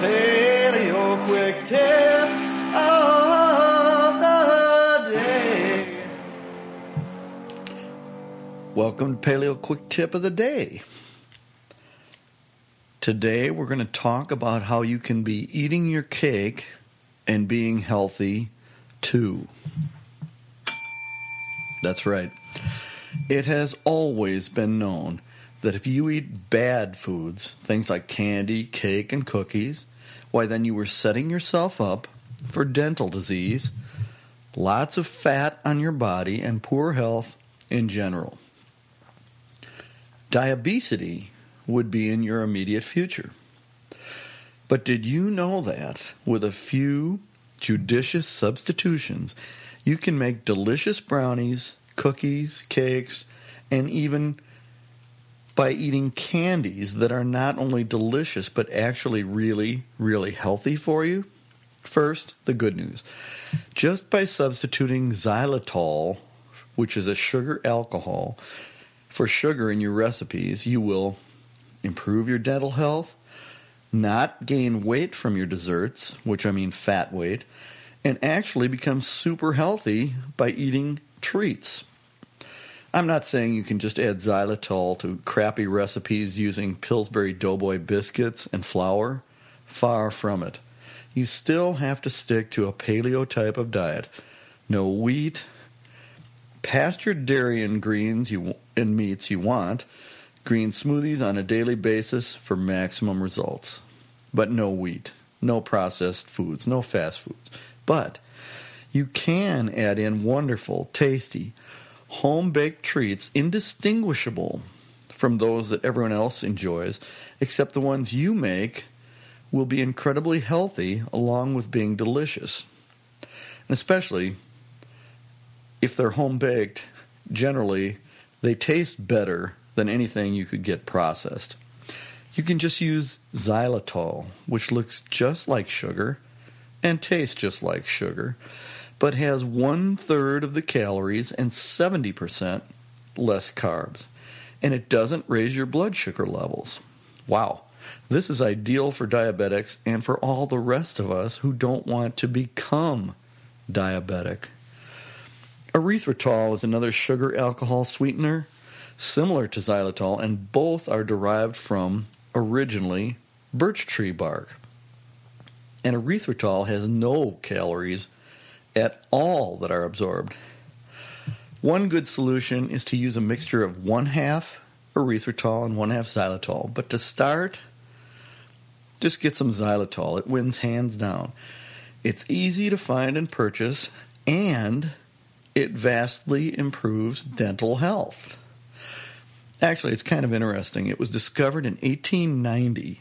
Paleo quick tip of the day. Welcome to Paleo Quick Tip of the Day. Today we're going to talk about how you can be eating your cake and being healthy too. That's right. It has always been known that if you eat bad foods, things like candy, cake, and cookies, why then you were setting yourself up for dental disease, lots of fat on your body, and poor health in general. Diabetes would be in your immediate future. But did you know that with a few judicious substitutions, you can make delicious brownies, cookies, cakes, and even by eating candies that are not only delicious but actually really, really healthy for you? First, the good news. Just by substituting xylitol, which is a sugar alcohol, for sugar in your recipes, you will improve your dental health, not gain weight from your desserts, which I mean fat weight, and actually become super healthy by eating treats. I'm not saying you can just add xylitol to crappy recipes using Pillsbury Doughboy biscuits and flour. Far from it. You still have to stick to a paleo type of diet. No wheat, pastured dairy and greens you and meats you want, green smoothies on a daily basis for maximum results. But no wheat, no processed foods, no fast foods. But you can add in wonderful, tasty, home baked treats indistinguishable from those that everyone else enjoys, except the ones you make will be incredibly healthy along with being delicious. And especially if they're home baked, generally they taste better than anything you could get processed. You can just use xylitol, which looks just like sugar and tastes just like sugar, but has one third of the calories and 70% less carbs. And it doesn't raise your blood sugar levels. Wow. This is ideal for diabetics and for all the rest of us who don't want to become diabetic. Erythritol is another sugar alcohol sweetener similar to xylitol, and both are derived from originally birch tree bark. And erythritol has no calories at all that are absorbed. One good solution is to use a mixture of one half erythritol and one half xylitol. But to start, just get some xylitol. It wins hands down. It's easy to find and purchase, and it vastly improves dental health. Actually, it's kind of interesting. It was discovered in 1890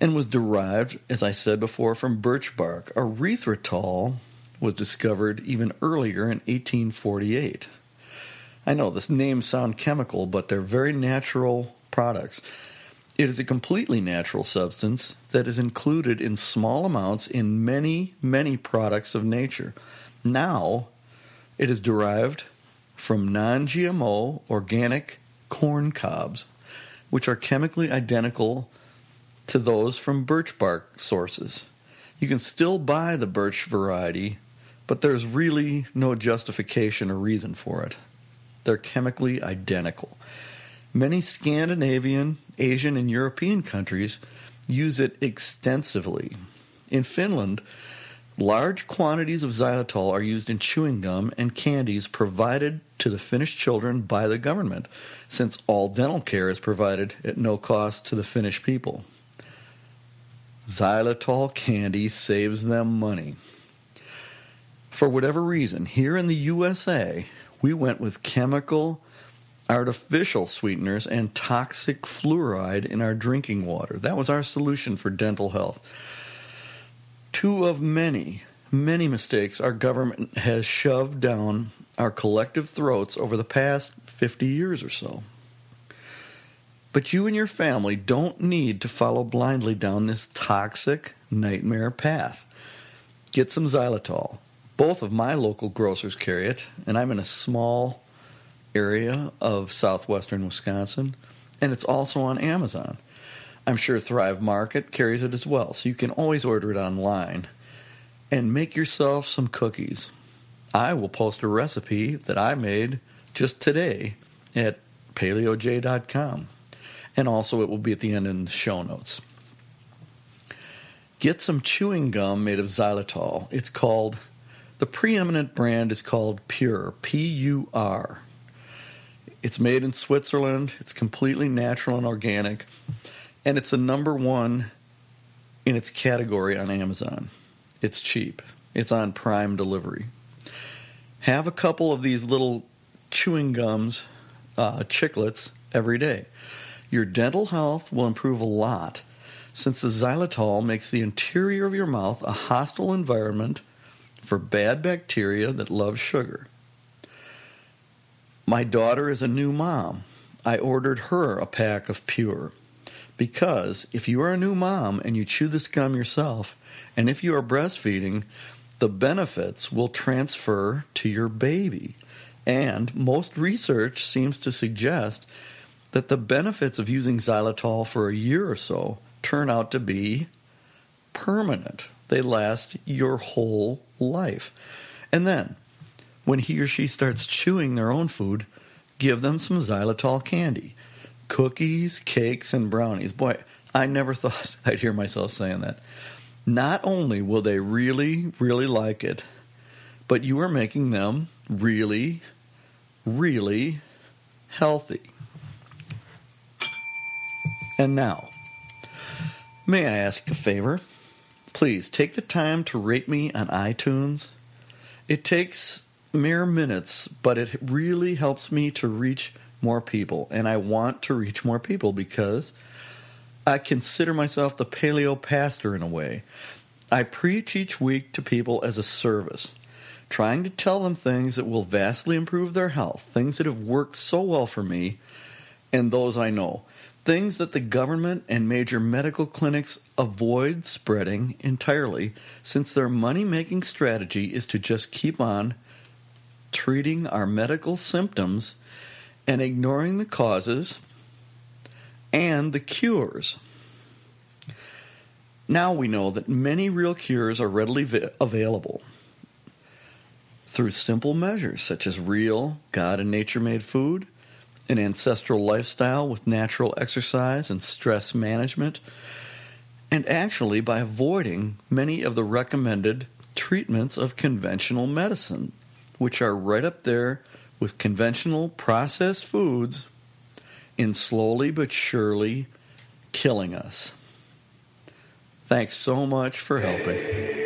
and was derived, as I said before, from birch bark. Erythritol was discovered even earlier in 1848. I know this names sound chemical, but they're very natural products. It is a completely natural substance that is included in small amounts in many, many products of nature. Now, it is derived from non GMO organic corn cobs, which are chemically identical to those from birch bark sources. You can still buy the birch variety, but there's really no justification or reason for it. They're chemically identical. Many Scandinavian, Asian, and European countries use it extensively. In Finland, Large quantities of xylitol are used in chewing gum and candies provided to the Finnish children by the government, since all dental care is provided at no cost to the Finnish people. Xylitol candy saves them money. For whatever reason, here in the USA, we went with chemical, artificial sweeteners and toxic fluoride in our drinking water. That was our solution for dental health two of many, many mistakes our government has shoved down our collective throats over the past 50 years or so. But you and your family don't need to follow blindly down this toxic nightmare path. Get some xylitol. Both of my local grocers carry it, and I'm in a small area of southwestern Wisconsin, and it's also on Amazon. I'm sure Thrive Market carries it as well, so you can always order it online. And make yourself some cookies. I will post a recipe that I made just today at paleoj.com. And also, it will be at the end in the show notes. Get some chewing gum made of xylitol. It's called, the preeminent brand is called Pure, P U R. It's made in Switzerland, it's completely natural and organic, and it's the number one in its category on Amazon. It's cheap, it's on prime delivery. Have a couple of these little chewing gums, uh, chiclets, every day. Your dental health will improve a lot since the xylitol makes the interior of your mouth a hostile environment for bad bacteria that love sugar. My daughter is a new mom. I ordered her a pack of Pure. because if you are a new mom and you chew this gum yourself, and if you are breastfeeding, the benefits will transfer to your baby. And most research seems to suggest that the benefits of using xylitol for a year or so turn out to be permanent. They last your whole life. And then, when he or she starts chewing their own food, give them some xylitol candy cookies, cakes, and brownies. Boy, I never thought I'd hear myself saying that. Not only will they really, really like it, but you are making them really, really healthy. And now, may I ask a favor? Please take the time to rate me on iTunes. It takes mere minutes, but it really helps me to reach more people. And I want to reach more people because I consider myself the paleo pastor in a way. I preach each week to people as a service, trying to tell them things that will vastly improve their health, things that have worked so well for me and those I know things that the government and major medical clinics avoid spreading entirely since their money making strategy is to just keep on treating our medical symptoms and ignoring the causes and the cures. Now we know that many real cures are readily vi- available through simple measures such as real God and nature made food an ancestral lifestyle with natural exercise and stress management, and actually by avoiding many of the recommended treatments of conventional medicine, which are right up there with conventional processed foods in slowly but surely killing us. Thanks so much for helping.